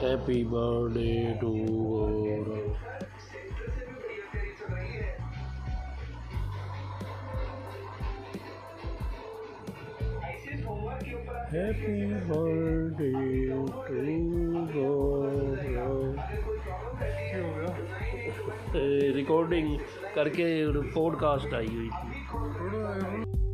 Happy birthday to Gaurav happy birthday to Gaurav recording करके podcast आई हुई थी।